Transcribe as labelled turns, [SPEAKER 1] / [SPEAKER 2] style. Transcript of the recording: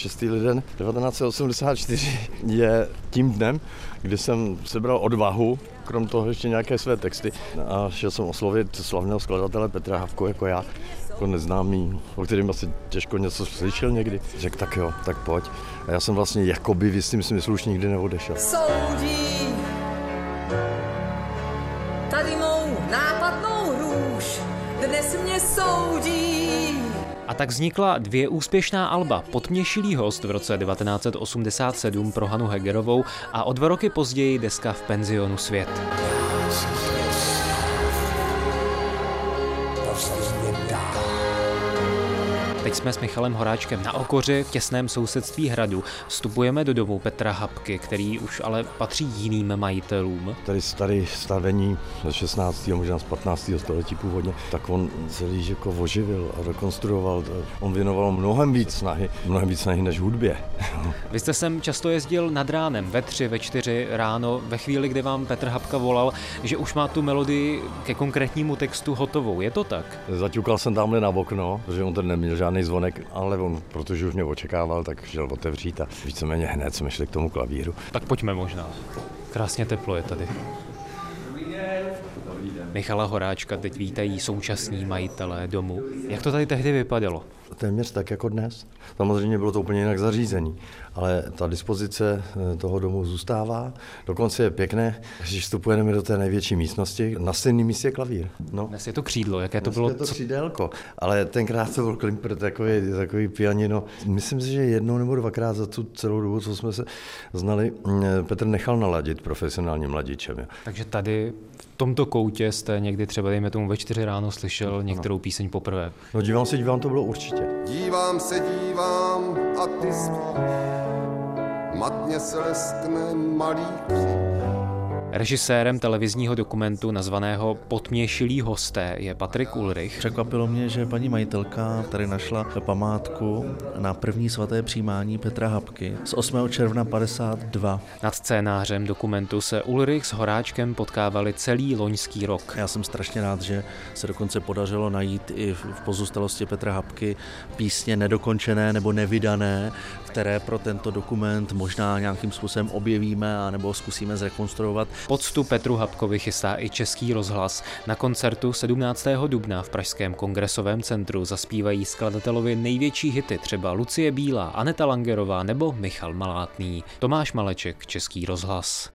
[SPEAKER 1] 6. liden 1984 je tím dnem, kdy jsem sebral odvahu, krom toho ještě nějaké své texty a šel jsem oslovit slavného skladatele Petra Havku jako já, jako neznámý, o kterým asi těžko něco slyšel někdy. Řekl tak jo, tak pojď. A já jsem vlastně jakoby v jistým smyslu už nikdy neodešel.
[SPEAKER 2] Soudí tady mou nápadnou růž, dnes mě soudí.
[SPEAKER 3] A tak vznikla dvě úspěšná alba Podměšilý host v roce 1987 pro Hanu Hegerovou a o dva roky později deska v penzionu Svět. Teď jsme s Michalem Horáčkem na Okoři v těsném sousedství hradu. Vstupujeme do domu Petra Hapky, který už ale patří jiným majitelům.
[SPEAKER 1] Tady starý stavení ze 16. možná z 15. století původně, tak on celý jako oživil a rekonstruoval. On věnoval mnohem víc snahy, mnohem víc snahy než hudbě.
[SPEAKER 3] Vy jste sem často jezdil nad ránem, ve tři, ve čtyři ráno, ve chvíli, kdy vám Petr Hapka volal, že už má tu melodii ke konkrétnímu textu hotovou. Je to tak?
[SPEAKER 1] Zaťukal jsem tamhle na okno, protože on ten neměl žádný zvonek, ale on, protože už mě očekával, tak šel otevřít a víceméně hned jsme šli k tomu klavíru.
[SPEAKER 3] Tak pojďme možná. Krásně teplo je tady. Michala Horáčka teď vítají současní majitelé domu. Jak to tady tehdy vypadalo?
[SPEAKER 1] Téměř tak jako dnes. Samozřejmě bylo to úplně jinak zařízení, ale ta dispozice eh, toho domu zůstává. Dokonce je pěkné, když vstupujeme do té největší místnosti, na stejném místě je klavír.
[SPEAKER 3] No. Dnes je to křídlo, jaké to
[SPEAKER 1] dnes
[SPEAKER 3] bylo?
[SPEAKER 1] je to křídelko, ale tenkrát to byl klimper, takový, takový pianino. Myslím si, že jednou nebo dvakrát za tu celou dobu, co jsme se znali, mm, Petr nechal naladit profesionálním mladičem.
[SPEAKER 3] Takže tady v tomto koutě jste někdy třeba, dejme tomu, ve čtyři ráno slyšel některou píseň poprvé.
[SPEAKER 1] No dívám se, dívám, to bylo určitě.
[SPEAKER 4] Dívám se, dívám a ty spíš. Matně se leskne malý kříž.
[SPEAKER 3] Režisérem televizního dokumentu nazvaného Potměšilí hosté je Patrik Ulrich.
[SPEAKER 5] Překvapilo mě, že paní majitelka tady našla památku na první svaté přijímání Petra Hapky z 8. června 52.
[SPEAKER 3] Nad scénářem dokumentu se Ulrich s Horáčkem potkávali celý loňský rok.
[SPEAKER 5] Já jsem strašně rád, že se dokonce podařilo najít i v pozůstalosti Petra Hapky písně nedokončené nebo nevydané, které pro tento dokument možná nějakým způsobem objevíme a nebo zkusíme zrekonstruovat.
[SPEAKER 3] Poctu Petru Hapkovi chystá i Český rozhlas. Na koncertu 17. dubna v Pražském kongresovém centru zaspívají skladatelovi největší hity třeba Lucie Bílá, Aneta Langerová nebo Michal Malátný. Tomáš Maleček, Český rozhlas.